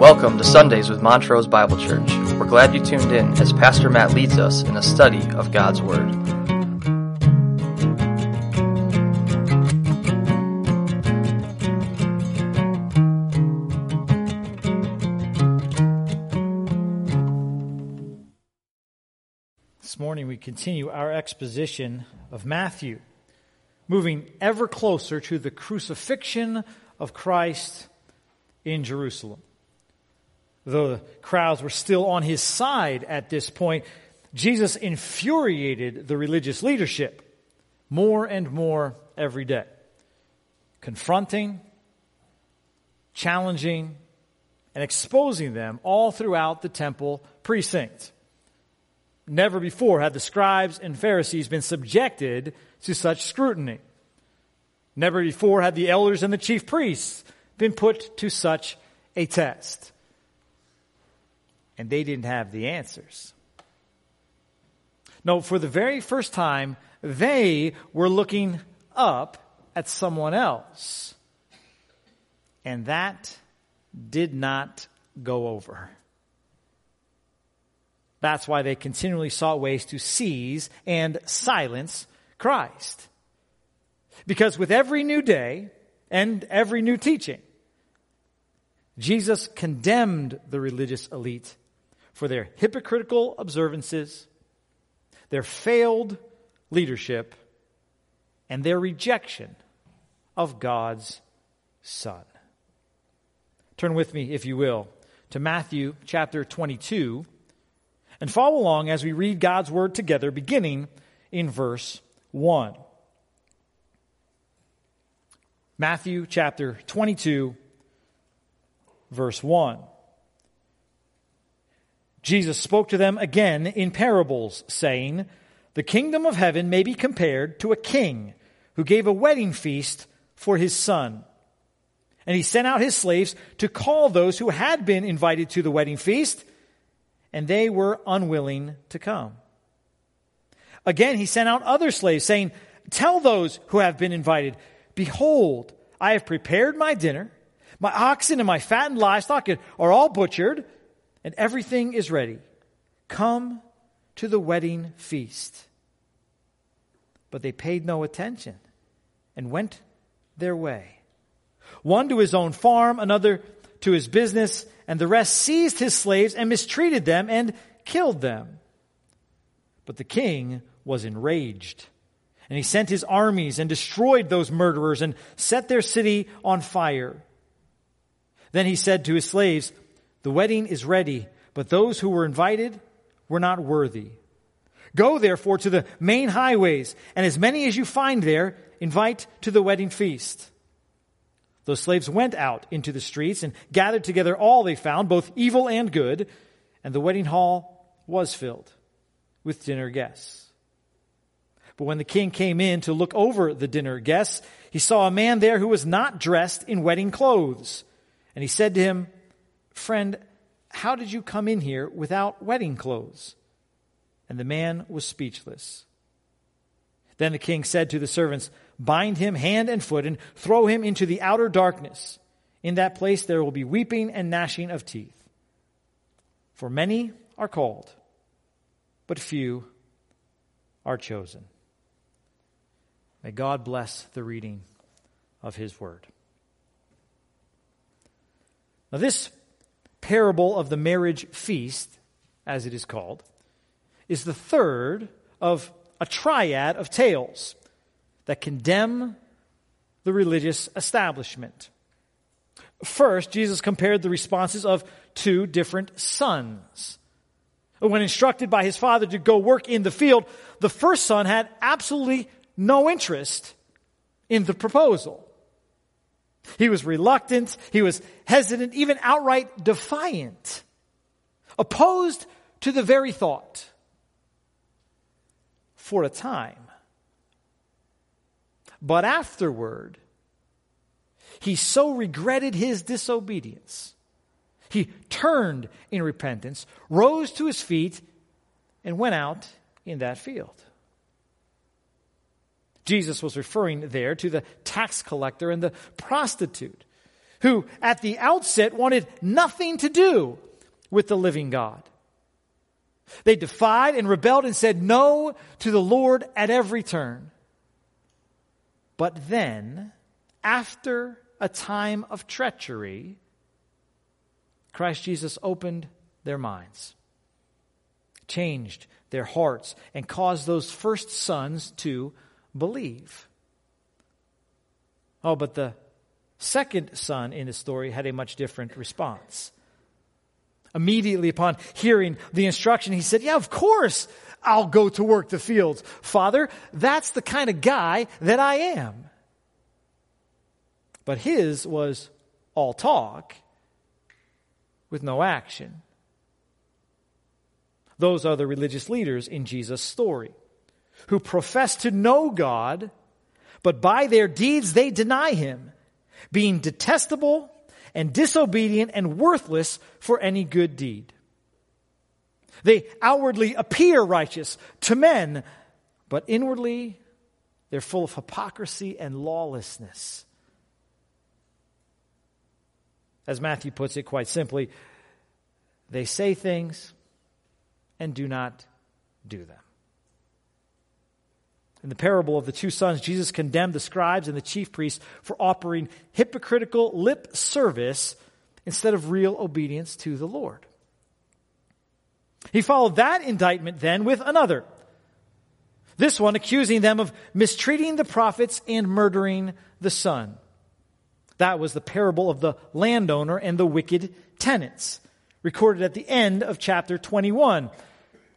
Welcome to Sundays with Montrose Bible Church. We're glad you tuned in as Pastor Matt leads us in a study of God's Word. This morning we continue our exposition of Matthew, moving ever closer to the crucifixion of Christ in Jerusalem. Though the crowds were still on his side at this point, Jesus infuriated the religious leadership more and more every day, confronting, challenging, and exposing them all throughout the temple precinct. Never before had the scribes and Pharisees been subjected to such scrutiny. Never before had the elders and the chief priests been put to such a test and they didn't have the answers. No, for the very first time, they were looking up at someone else. And that did not go over. That's why they continually sought ways to seize and silence Christ. Because with every new day and every new teaching, Jesus condemned the religious elite for their hypocritical observances, their failed leadership, and their rejection of God's Son. Turn with me, if you will, to Matthew chapter 22 and follow along as we read God's Word together, beginning in verse 1. Matthew chapter 22, verse 1. Jesus spoke to them again in parables, saying, The kingdom of heaven may be compared to a king who gave a wedding feast for his son. And he sent out his slaves to call those who had been invited to the wedding feast, and they were unwilling to come. Again, he sent out other slaves, saying, Tell those who have been invited, Behold, I have prepared my dinner. My oxen and my fattened livestock are all butchered and everything is ready. Come to the wedding feast. But they paid no attention and went their way. One to his own farm, another to his business, and the rest seized his slaves and mistreated them and killed them. But the king was enraged. And he sent his armies and destroyed those murderers and set their city on fire. Then he said to his slaves, the wedding is ready, but those who were invited were not worthy. Go therefore to the main highways, and as many as you find there, invite to the wedding feast. Those slaves went out into the streets and gathered together all they found, both evil and good, and the wedding hall was filled with dinner guests. But when the king came in to look over the dinner guests, he saw a man there who was not dressed in wedding clothes. And he said to him, Friend, how did you come in here without wedding clothes? And the man was speechless. Then the king said to the servants, Bind him hand and foot and throw him into the outer darkness. In that place there will be weeping and gnashing of teeth. For many are called, but few are chosen. May God bless the reading of his word. Now, this parable of the marriage feast, as it is called, is the third of a triad of tales that condemn the religious establishment. First, Jesus compared the responses of two different sons. When instructed by his father to go work in the field, the first son had absolutely no interest in the proposal. He was reluctant, he was hesitant, even outright defiant, opposed to the very thought for a time. But afterward, he so regretted his disobedience. He turned in repentance, rose to his feet, and went out in that field. Jesus was referring there to the tax collector and the prostitute who at the outset wanted nothing to do with the living God. They defied and rebelled and said no to the Lord at every turn. But then, after a time of treachery, Christ Jesus opened their minds, changed their hearts, and caused those first sons to believe. Oh, but the second son in the story had a much different response. Immediately upon hearing the instruction, he said, Yeah, of course I'll go to work the fields. Father, that's the kind of guy that I am. But his was all talk with no action. Those are the religious leaders in Jesus' story who profess to know God, but by their deeds they deny him, being detestable and disobedient and worthless for any good deed. They outwardly appear righteous to men, but inwardly they're full of hypocrisy and lawlessness. As Matthew puts it quite simply, they say things and do not do them. In the parable of the two sons, Jesus condemned the scribes and the chief priests for offering hypocritical lip service instead of real obedience to the Lord. He followed that indictment then with another. This one accusing them of mistreating the prophets and murdering the son. That was the parable of the landowner and the wicked tenants, recorded at the end of chapter 21,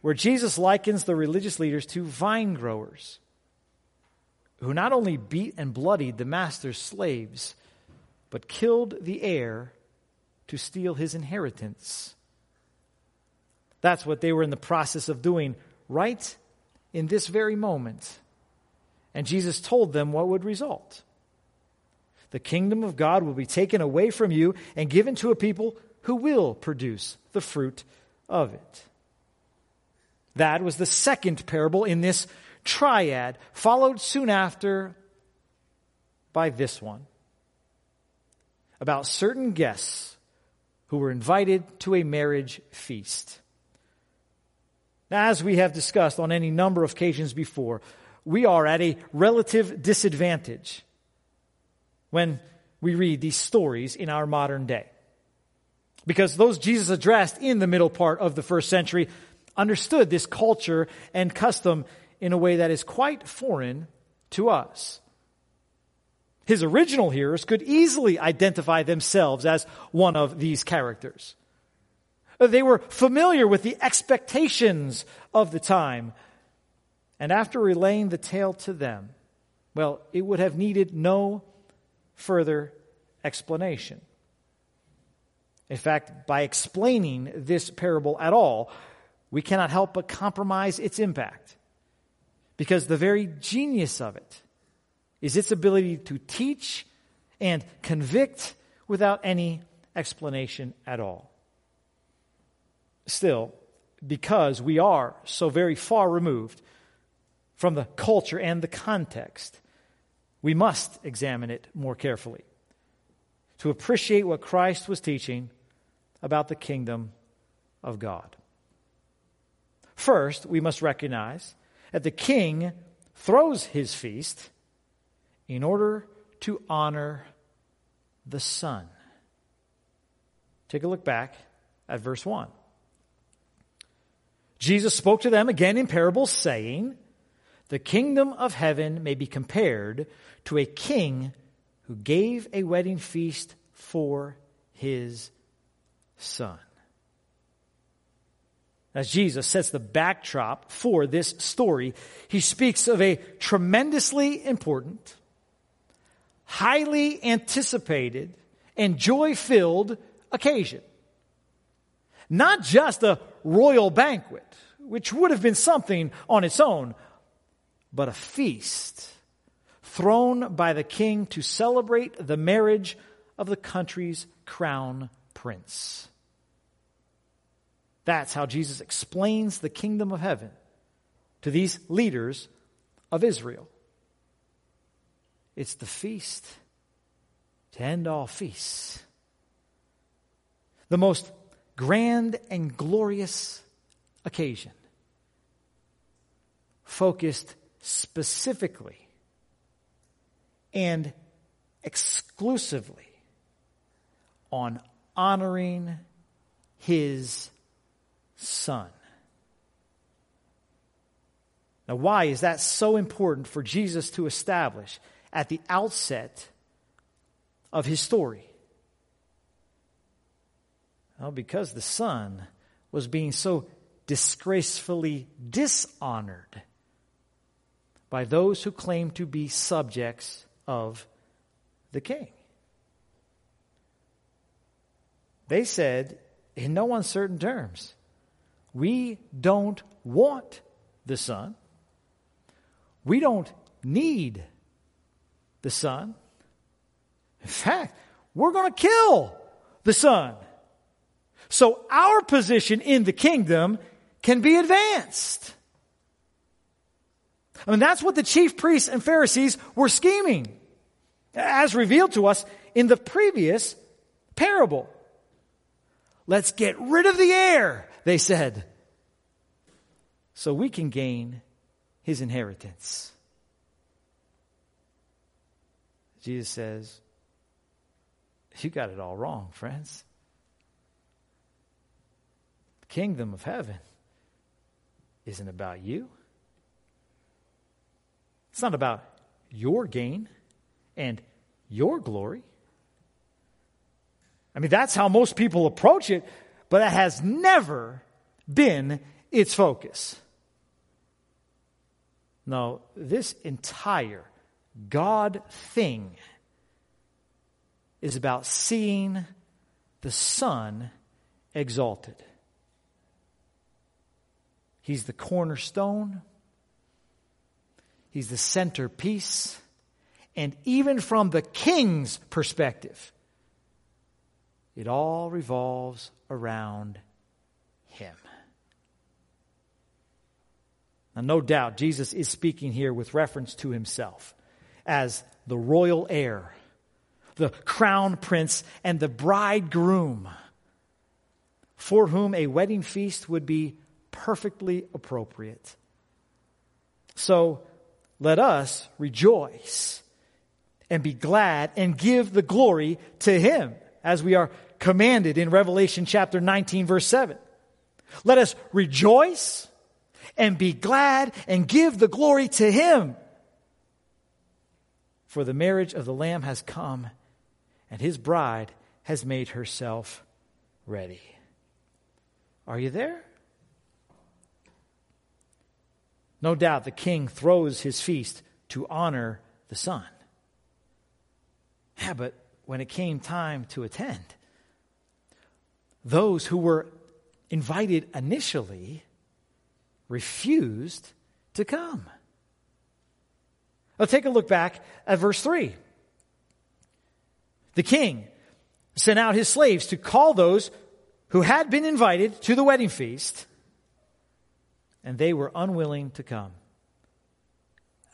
where Jesus likens the religious leaders to vine growers who not only beat and bloodied the master's slaves, but killed the heir to steal his inheritance. That's what they were in the process of doing right in this very moment. And Jesus told them what would result. The kingdom of God will be taken away from you and given to a people who will produce the fruit of it. That was the second parable in this triad, followed soon after by this one about certain guests who were invited to a marriage feast. Now, as we have discussed on any number of occasions before, we are at a relative disadvantage when we read these stories in our modern day. Because those Jesus addressed in the middle part of the first century understood this culture and custom in a way that is quite foreign to us. His original hearers could easily identify themselves as one of these characters. They were familiar with the expectations of the time. And after relaying the tale to them, well, it would have needed no further explanation. In fact, by explaining this parable at all, we cannot help but compromise its impact. Because the very genius of it is its ability to teach and convict without any explanation at all. Still, because we are so very far removed from the culture and the context, we must examine it more carefully to appreciate what Christ was teaching about the kingdom of God. First, we must recognize that the king throws his feast in order to honor the son. Take a look back at verse 1. Jesus spoke to them again in parables, saying, The kingdom of heaven may be compared to a king who gave a wedding feast for his son as Jesus sets the backdrop for this story, he speaks of a tremendously important, highly anticipated, and joy filled occasion. Not just a royal banquet, which would have been something on its own, but a feast thrown by the king to celebrate the marriage of the country's crown prince. That's how Jesus explains the kingdom of heaven to these leaders of Israel. It's the feast to end all feasts. The most grand and glorious occasion, focused specifically and exclusively on honoring his son. Now, why is that so important for Jesus to establish at the outset of his story? Well, because the son was being so disgracefully dishonored by those who claim to be subjects of the king. They said, in no uncertain terms, we don't want the Son. We don't need the Son. In fact, we're going to kill the Son. So our position in the kingdom can be advanced. I mean, that's what the chief priests and Pharisees were scheming, as revealed to us in the previous parable. Let's get rid of the heir, they said, so we can gain his inheritance. Jesus says, You got it all wrong, friends. The kingdom of heaven isn't about you. It's not about your gain and your glory. I mean, that's how most people approach it, but that has never been its focus. No, this entire God thing is about seeing the Son exalted. He's the cornerstone. He's the centerpiece. And even from the king's perspective, it all revolves around him. Now, no doubt, Jesus is speaking here with reference to himself as the royal heir, the crown prince, and the bridegroom, for whom a wedding feast would be perfectly appropriate. So, let us rejoice and be glad and give the glory to him as we are commanded in Revelation chapter 19 verse 7. Let us rejoice and be glad and give the glory to him. For the marriage of the Lamb has come, and his bride has made herself ready. Are you there? No doubt the king throws his feast to honor the son. Yeah, but when it came time to attend, those who were invited initially refused to come. Now take a look back at verse 3. The king sent out his slaves to call those who had been invited to the wedding feast, and they were unwilling to come.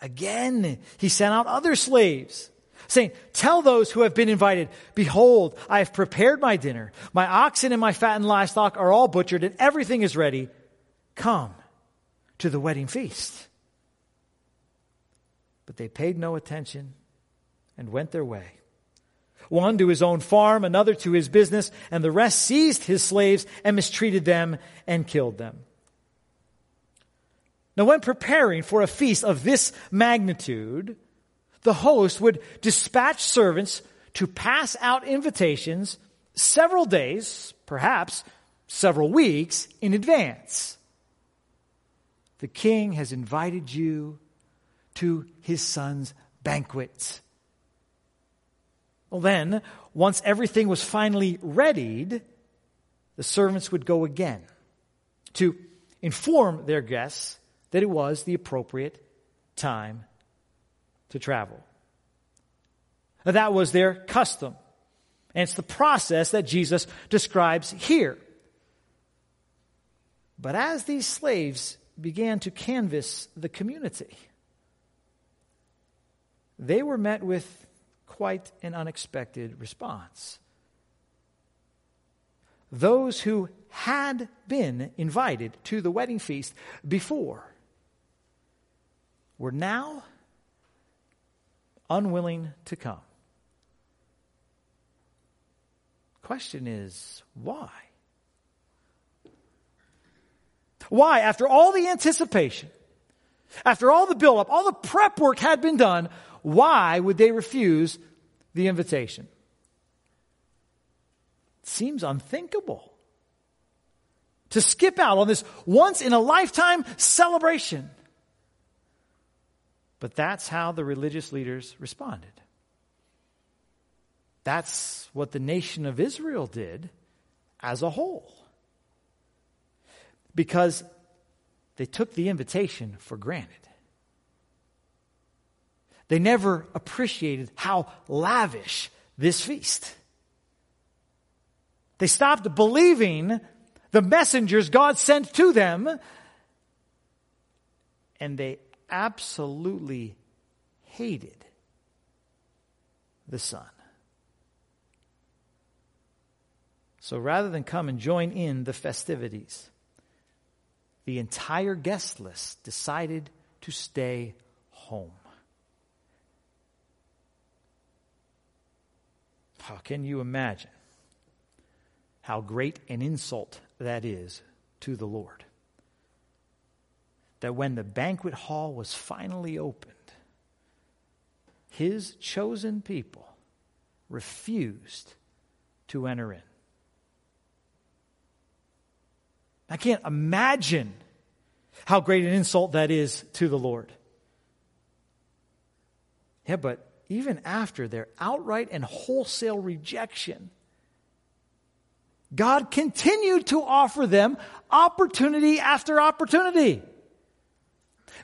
Again, he sent out other slaves saying, Tell those who have been invited, Behold, I have prepared my dinner. My oxen and my fattened livestock are all butchered, and everything is ready. Come to the wedding feast. But they paid no attention and went their way. One to his own farm, another to his business, and the rest seized his slaves and mistreated them and killed them. Now, when preparing for a feast of this magnitude, the host would dispatch servants to pass out invitations several days, perhaps several weeks in advance. The king has invited you to his son's banquet. Well, then, once everything was finally readied, the servants would go again to inform their guests that it was the appropriate time to travel. That was their custom. And it's the process that Jesus describes here. But as these slaves began to canvass the community, they were met with quite an unexpected response. Those who had been invited to the wedding feast before were now unwilling to come. Question is, why? Why, after all the anticipation, after all the buildup, all the prep work had been done, why would they refuse the invitation? It seems unthinkable to skip out on this once in a lifetime celebration. But that's how the religious leaders responded. That's what the nation of Israel did as a whole. Because they took the invitation for granted. They never appreciated how lavish this feast. They stopped believing the messengers God sent to them, and they absolutely hated the Son. So rather than come and join in the festivities, the entire guest list decided to stay home. How can you imagine how great an insult that is to the Lord? That when the banquet hall was finally opened, his chosen people refused to enter in. I can't imagine how great an insult that is to the Lord. Yeah, but even after their outright and wholesale rejection, God continued to offer them opportunity after opportunity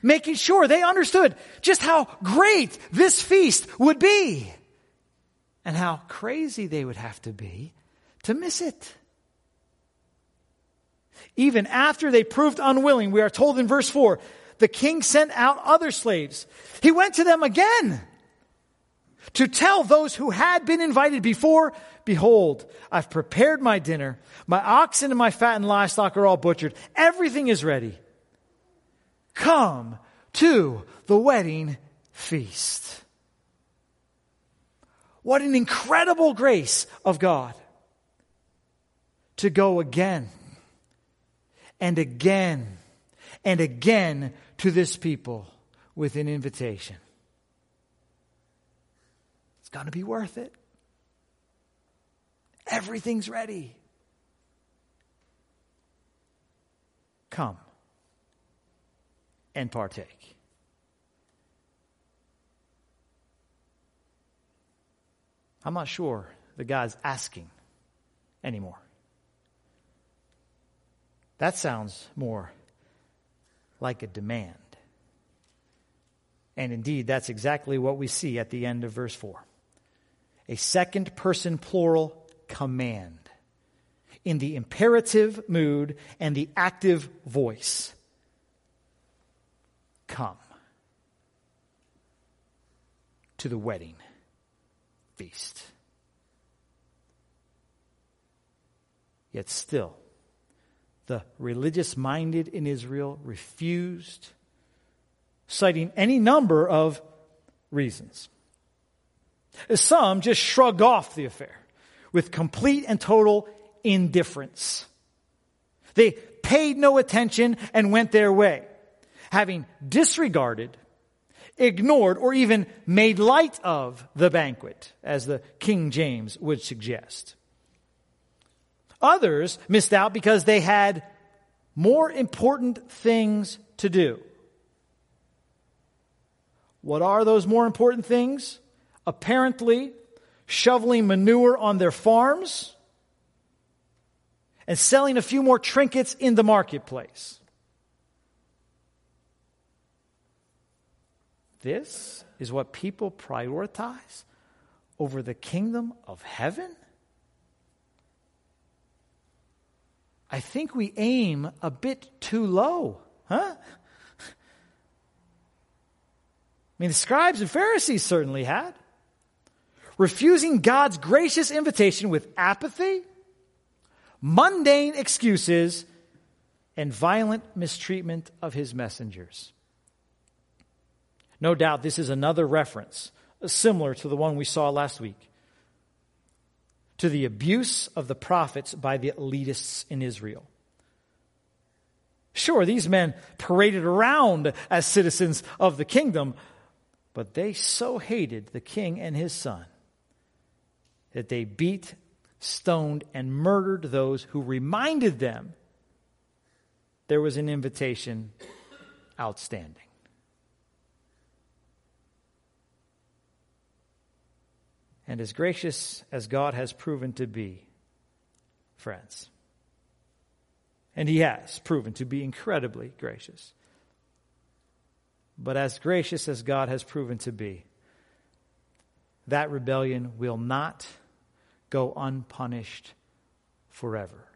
making sure they understood just how great this feast would be and how crazy they would have to be to miss it. Even after they proved unwilling, we are told in verse 4, the king sent out other slaves. He went to them again to tell those who had been invited before, Behold, I've prepared my dinner. My oxen and my fattened livestock are all butchered. Everything is ready. Come to the wedding feast. What an incredible grace of God to go again and again and again to this people with an invitation. It's going to be worth it. Everything's ready. Come and partake. I'm not sure the guy's asking anymore. That sounds more like a demand. And indeed, that's exactly what we see at the end of verse 4. A second person plural command in the imperative mood and the active voice come to the wedding feast. Yet still, the religious minded in Israel refused, citing any number of reasons. Some just shrugged off the affair with complete and total indifference. They paid no attention and went their way having disregarded, ignored, or even made light of the banquet, as the King James would suggest. Others missed out because they had more important things to do. What are those more important things? Apparently, shoveling manure on their farms and selling a few more trinkets in the marketplace. This is what people prioritize over the kingdom of heaven? I think we aim a bit too low, huh? I mean, the scribes and Pharisees certainly had. refusing God's gracious invitation with apathy, mundane excuses, and violent mistreatment of his messengers. No doubt this is another reference, similar to the one we saw last week, to the abuse of the prophets by the elitists in Israel. Sure, these men paraded around as citizens of the kingdom, but they so hated the king and his son that they beat, stoned, and murdered those who reminded them there was an invitation outstanding. And as gracious as God has proven to be, friends, and He has proven to be incredibly gracious, but as gracious as God has proven to be, that rebellion will not go unpunished forever.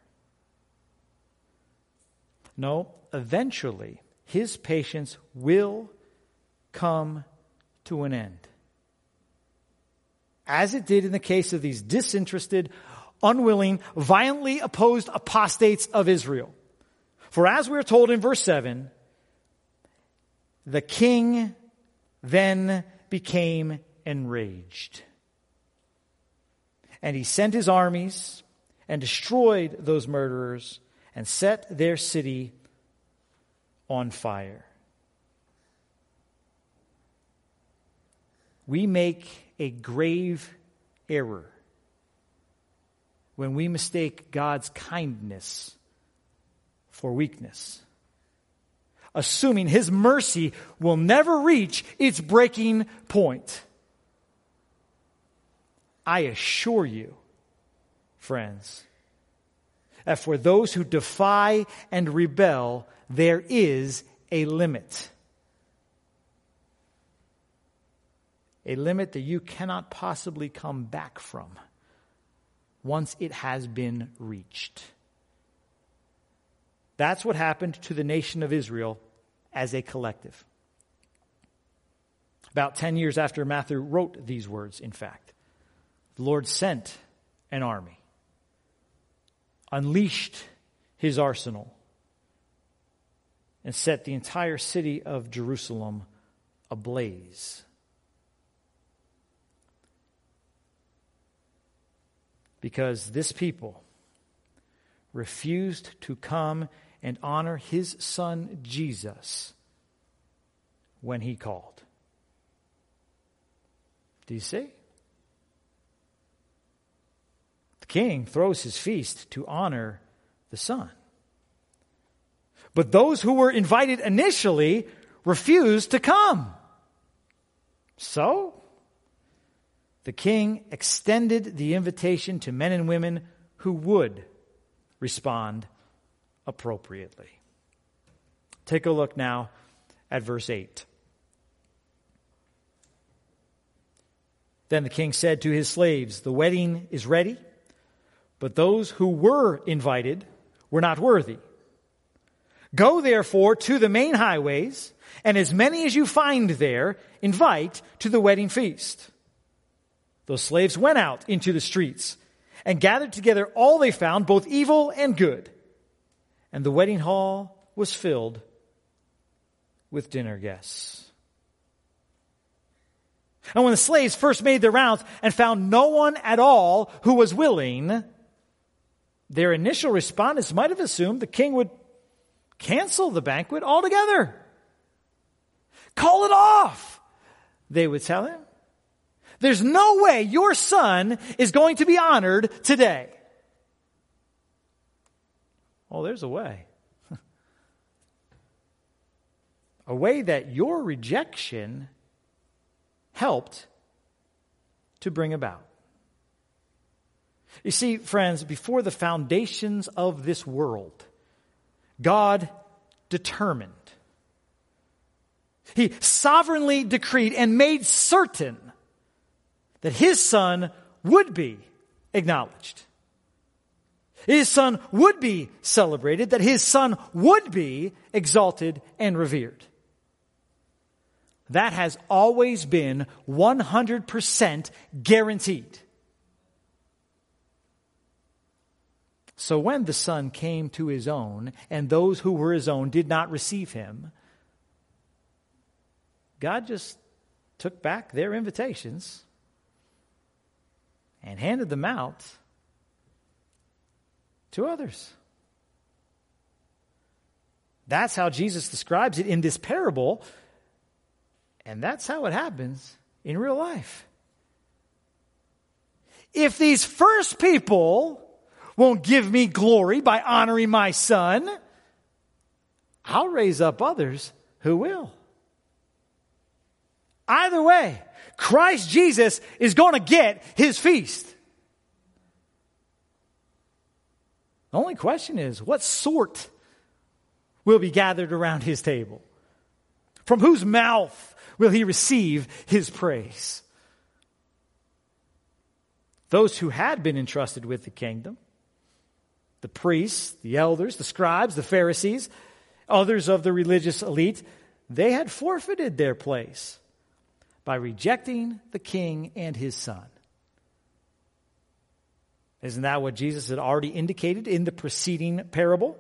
No, eventually, his patience will come to an end. As it did in the case of these disinterested, unwilling, violently opposed apostates of Israel. For as we are told in verse 7, the king then became enraged. And he sent his armies and destroyed those murderers and set their city on fire. We make a grave error when we mistake God's kindness for weakness, assuming His mercy will never reach its breaking point. I assure you, friends, that for those who defy and rebel, there is a limit. A limit that you cannot possibly come back from once it has been reached. That's what happened to the nation of Israel as a collective. About 10 years after Matthew wrote these words, in fact, the Lord sent an army unleashed his arsenal and set the entire city of Jerusalem ablaze. Because this people refused to come and honor his son Jesus when he called. Do you see? The king throws his feast to honor the son. But those who were invited initially refused to come. So, the king extended the invitation to men and women who would respond appropriately. Take a look now at verse 8. Then the king said to his slaves, The wedding is ready but those who were invited were not worthy. Go therefore to the main highways, and as many as you find there, invite to the wedding feast. Those slaves went out into the streets and gathered together all they found, both evil and good. And the wedding hall was filled with dinner guests. And when the slaves first made their rounds and found no one at all who was willing, their initial respondents might have assumed the king would cancel the banquet altogether. Call it off, they would tell him. There's no way your son is going to be honored today. Oh, there's a way. a way that your rejection helped to bring about. You see, friends, before the foundations of this world, God determined. He sovereignly decreed and made certain that his son would be acknowledged. His son would be celebrated, that his son would be exalted and revered. That has always been 100% guaranteed. So when the Son came to his own, and those who were his own did not receive him, God just took back their invitations and handed them out to others. That's how Jesus describes it in this parable, and that's how it happens in real life. If these first people won't give me glory by honoring my son, I'll raise up others who will. Either way, Christ Jesus is going to get his feast. The only question is what sort will be gathered around his table? From whose mouth will he receive his praise? Those who had been entrusted with the kingdom, the priests, the elders, the scribes, the Pharisees, others of the religious elite, they had forfeited their place by rejecting the king and his son. Isn't that what Jesus had already indicated in the preceding parable?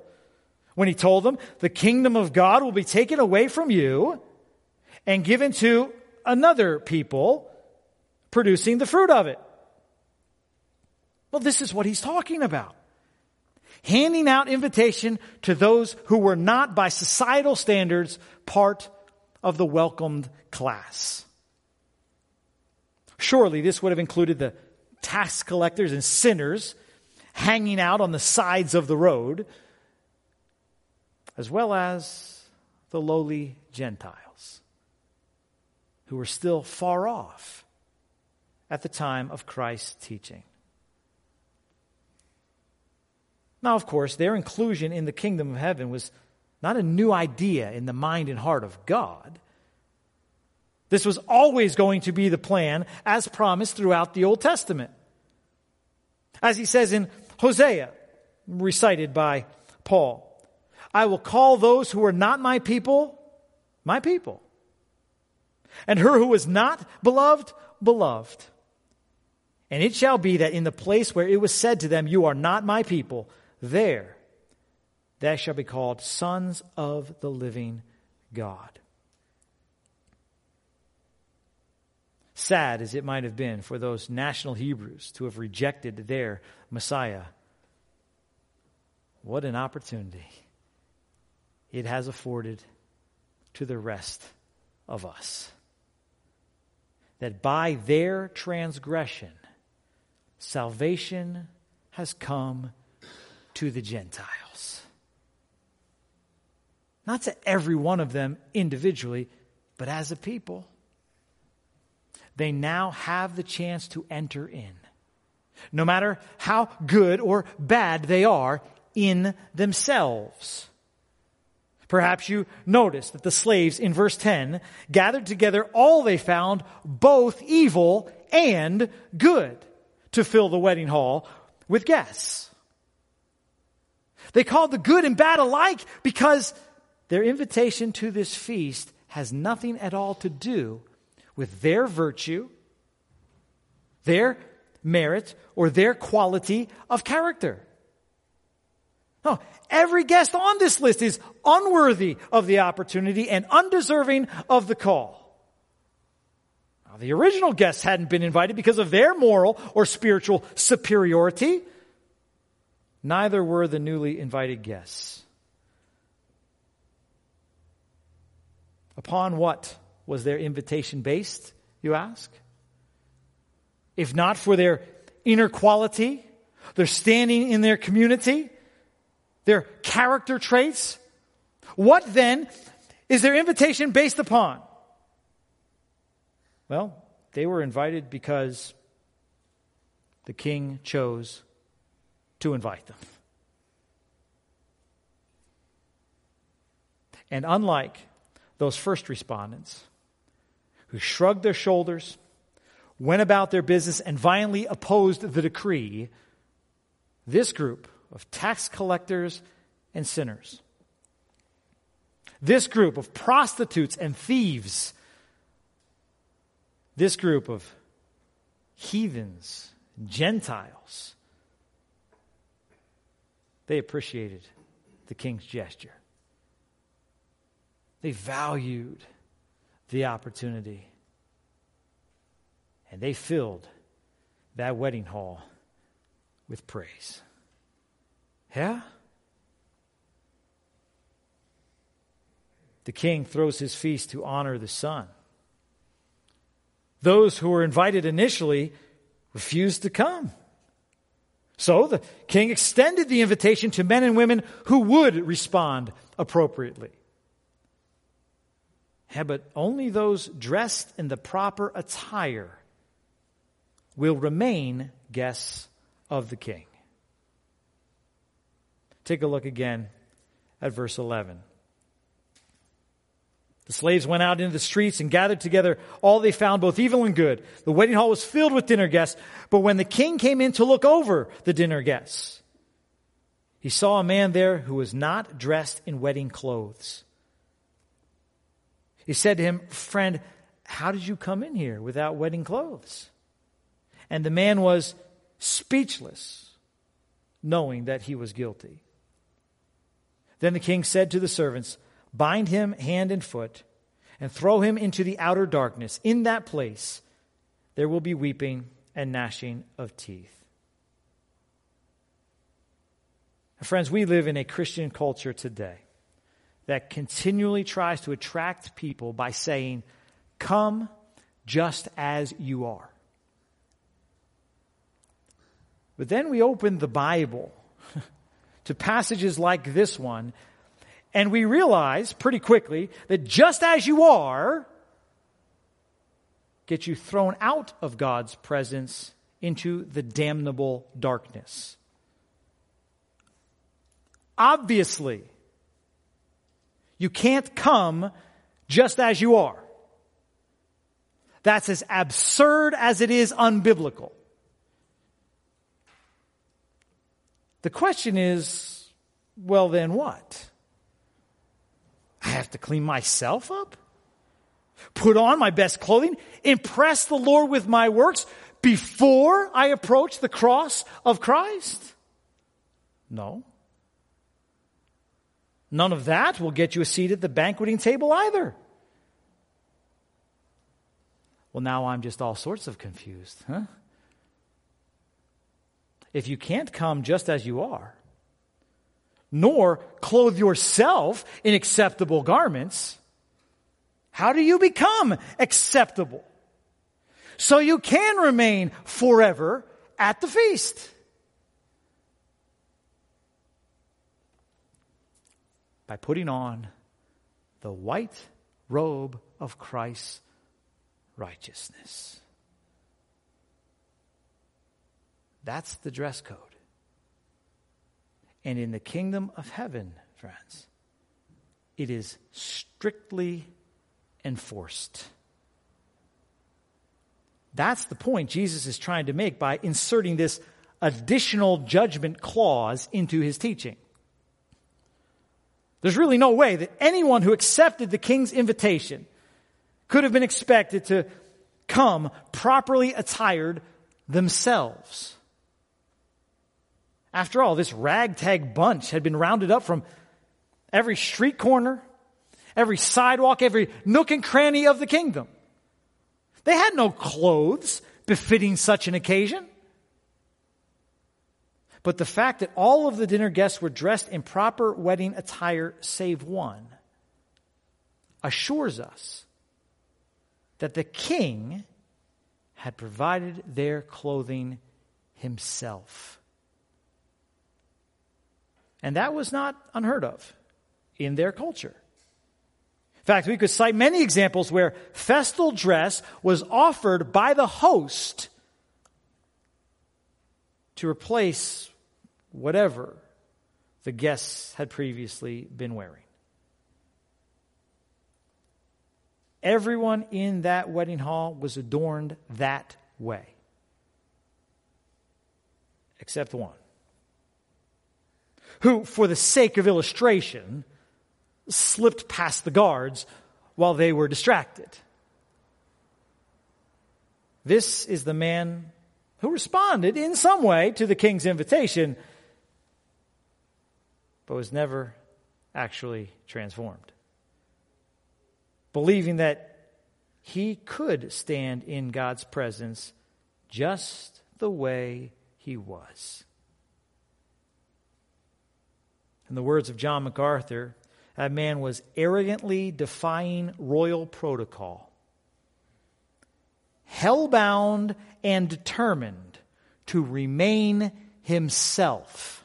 When he told them, the kingdom of God will be taken away from you and given to another people producing the fruit of it. Well, this is what he's talking about. Handing out invitation to those who were not by societal standards part of the welcomed class. Surely this would have included the tax collectors and sinners hanging out on the sides of the road, as well as the lowly Gentiles who were still far off at the time of Christ's teaching. Now, of course, their inclusion in the kingdom of heaven was not a new idea in the mind and heart of God. This was always going to be the plan as promised throughout the Old Testament. As he says in Hosea, recited by Paul, I will call those who are not my people, my people. And her who is not beloved, beloved. And it shall be that in the place where it was said to them, You are not my people, there they shall be called sons of the living God. Sad as it might have been for those national Hebrews to have rejected their Messiah, what an opportunity it has afforded to the rest of us. That by their transgression, salvation has come to the Gentiles. Not to every one of them individually, but as a people they now have the chance to enter in. No matter how good or bad they are in themselves. Perhaps you notice that the slaves in verse 10 gathered together all they found, both evil and good, to fill the wedding hall with guests. They called the good and bad alike because their invitation to this feast has nothing at all to do with their virtue, their merit, or their quality of character. No, every guest on this list is unworthy of the opportunity and undeserving of the call. Now, the original guests hadn't been invited because of their moral or spiritual superiority. Neither were the newly invited guests. Upon what was their invitation based, you ask? If not for their inner quality, their standing in their community, their character traits, what then is their invitation based upon? Well, they were invited because the king chose to invite them. And unlike those first respondents, who shrugged their shoulders, went about their business, and violently opposed the decree, this group of tax collectors and sinners, this group of prostitutes and thieves, this group of heathens, Gentiles, they appreciated the king's gesture. They valued the opportunity. And they filled that wedding hall with praise. Yeah? The king throws his feast to honor the son. Those who were invited initially refused to come. So the king extended the invitation to men and women who would respond appropriately. But only those dressed in the proper attire will remain guests of the king. Take a look again at verse 11. The slaves went out into the streets and gathered together all they found, both evil and good. The wedding hall was filled with dinner guests, but when the king came in to look over the dinner guests, he saw a man there who was not dressed in wedding clothes. He said to him, Friend, how did you come in here without wedding clothes? And the man was speechless, knowing that he was guilty. Then the king said to the servants, Bind him hand and foot, and throw him into the outer darkness. In that place there will be weeping and gnashing of teeth. Friends, we live in a Christian culture today that continually tries to attract people by saying, Come just as you are. But then we open the Bible to passages like this one and we realize pretty quickly that just as you are, get you thrown out of God's presence into the damnable darkness. Obviously, you can't come just as you are. That's as absurd as it is unbiblical. The question is, well, then what? I have to clean myself up? Put on my best clothing? Impress the Lord with my works before I approach the cross of Christ? No. None of that will get you a seat at the banqueting table either. Well, now I'm just all sorts of confused, huh? If you can't come just as you are, nor clothe yourself in acceptable garments, how do you become acceptable? So you can remain forever at the feast. By putting on the white robe of Christ's righteousness. That's the dress code. And in the kingdom of heaven, friends, it is strictly enforced. That's the point Jesus is trying to make by inserting this additional judgment clause into his teaching. There's really no way that anyone who accepted the king's invitation could have been expected to come properly attired themselves. After all, this ragtag bunch had been rounded up from every street corner, every sidewalk, every nook and cranny of the kingdom. They had no clothes befitting such an occasion. But the fact that all of the dinner guests were dressed in proper wedding attire, save one, assures us that the king had provided their clothing himself. And that was not unheard of in their culture. In fact, we could cite many examples where festal dress was offered by the host to replace whatever the guests had previously been wearing. Everyone in that wedding hall was adorned that way, except one who, for the sake of illustration, slipped past the guards while they were distracted. This is the man who responded in some way to the king's invitation, but was never actually transformed. Believing that he could stand in God's presence just the way he was. In the words of John MacArthur, that man was arrogantly defying royal protocol hellbound and determined to remain himself.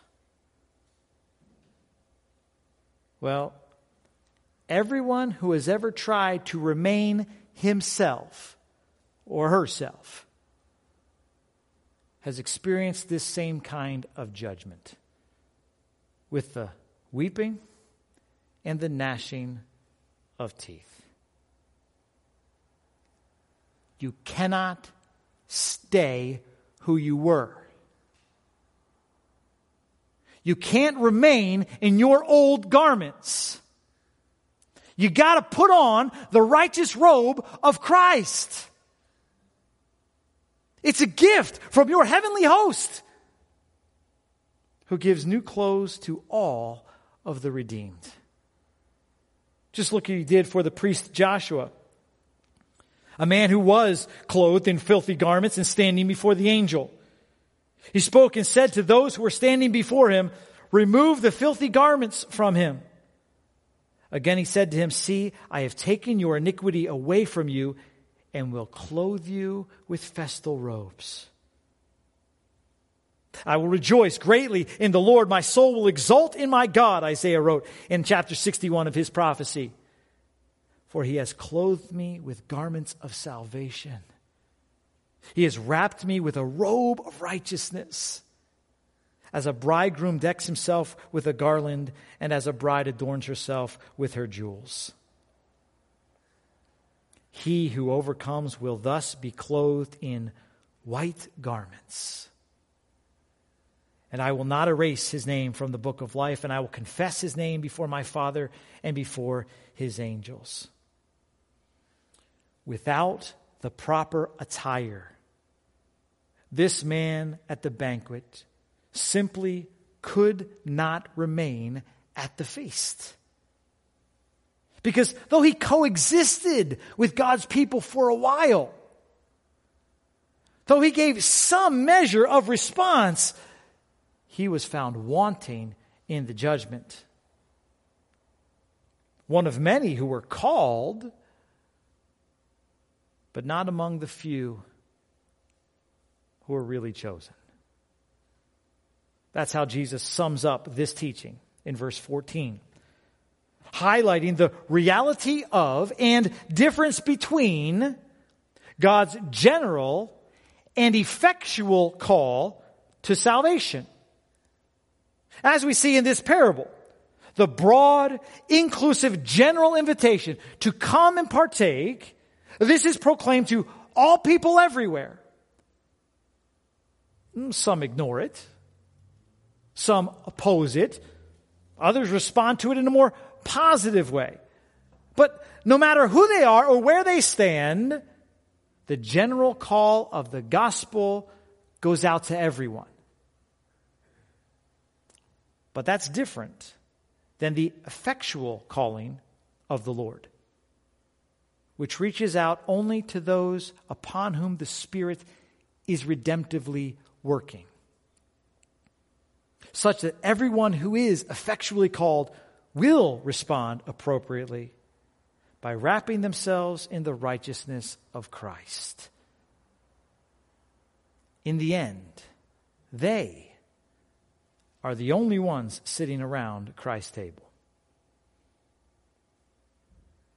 Well, everyone who has ever tried to remain himself or herself has experienced this same kind of judgment with the weeping and the gnashing of teeth. You cannot stay who you were. You can't remain in your old garments. You got to put on the righteous robe of Christ. It's a gift from your heavenly host who gives new clothes to all of the redeemed. Just look what he did for the priest Joshua a man who was clothed in filthy garments and standing before the angel. He spoke and said to those who were standing before him, Remove the filthy garments from him. Again he said to him, See, I have taken your iniquity away from you and will clothe you with festal robes. I will rejoice greatly in the Lord. My soul will exult in my God, Isaiah wrote in chapter 61 of his prophecy for he has clothed me with garments of salvation. He has wrapped me with a robe of righteousness. As a bridegroom decks himself with a garland, and as a bride adorns herself with her jewels. He who overcomes will thus be clothed in white garments. And I will not erase his name from the book of life, and I will confess his name before my Father and before his angels without the proper attire. This man at the banquet simply could not remain at the feast. Because though he coexisted with God's people for a while, though he gave some measure of response, he was found wanting in the judgment. One of many who were called but not among the few who are really chosen. That's how Jesus sums up this teaching in verse 14, highlighting the reality of and difference between God's general and effectual call to salvation. As we see in this parable, the broad, inclusive, general invitation to come and partake this is proclaimed to all people everywhere. Mm, some ignore it. Some oppose it. Others respond to it in a more positive way. But no matter who they are or where they stand, the general call of the gospel goes out to everyone. But that's different than the effectual calling of the Lord which reaches out only to those upon whom the Spirit is redemptively working, such that everyone who is effectually called will respond appropriately by wrapping themselves in the righteousness of Christ. In the end, they are the only ones sitting around Christ's table.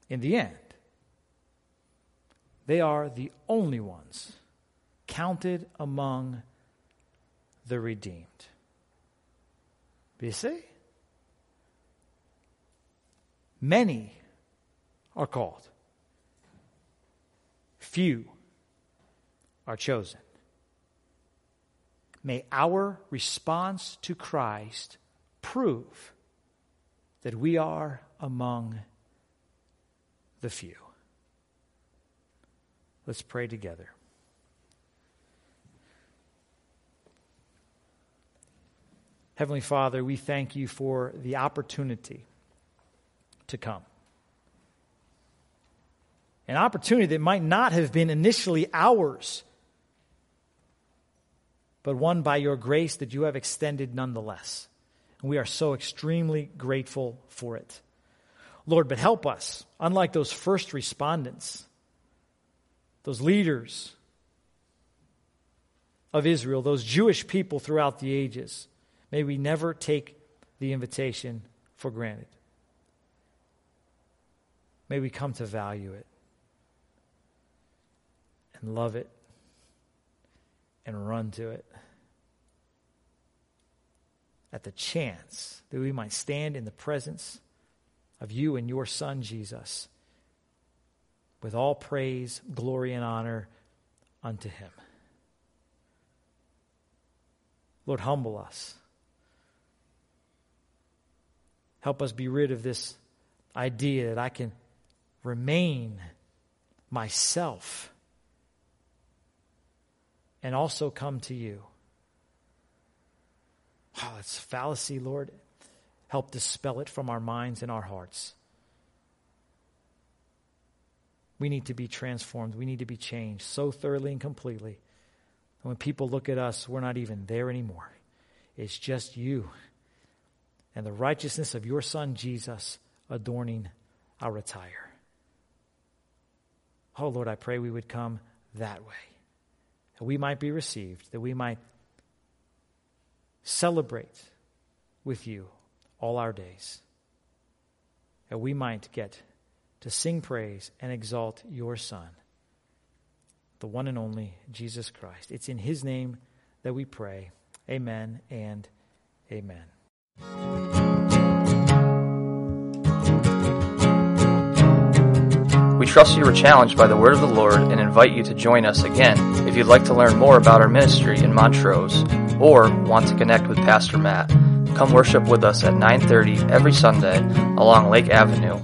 In the end, they are the only ones counted among the redeemed. You see? Many are called, few are chosen. May our response to Christ prove that we are among the few. Let's pray together. Heavenly Father, we thank you for the opportunity to come. An opportunity that might not have been initially ours, but one by your grace that you have extended nonetheless. And we are so extremely grateful for it. Lord, but help us, unlike those first respondents, those leaders of Israel, those Jewish people throughout the ages, may we never take the invitation for granted. May we come to value it and love it and run to it at the chance that we might stand in the presence of you and your Son, Jesus, with all praise, glory, and honor unto him. Lord, humble us. Help us be rid of this idea that I can remain myself and also come to you. Oh, it's fallacy, Lord. Help dispel it from our minds and our hearts. We need to be transformed. We need to be changed so thoroughly and completely. And when people look at us, we're not even there anymore. It's just you and the righteousness of your Son, Jesus, adorning our attire. Oh, Lord, I pray we would come that way, that we might be received, that we might celebrate with you all our days, that we might get to sing praise and exalt your Son, the one and only Jesus Christ. It's in His name that we pray. Amen and amen. We trust you were challenged by the word of the Lord and invite you to join us again if you'd like to learn more about our ministry in Montrose or want to connect with Pastor Matt. Come worship with us at 9:30 every Sunday along Lake Avenue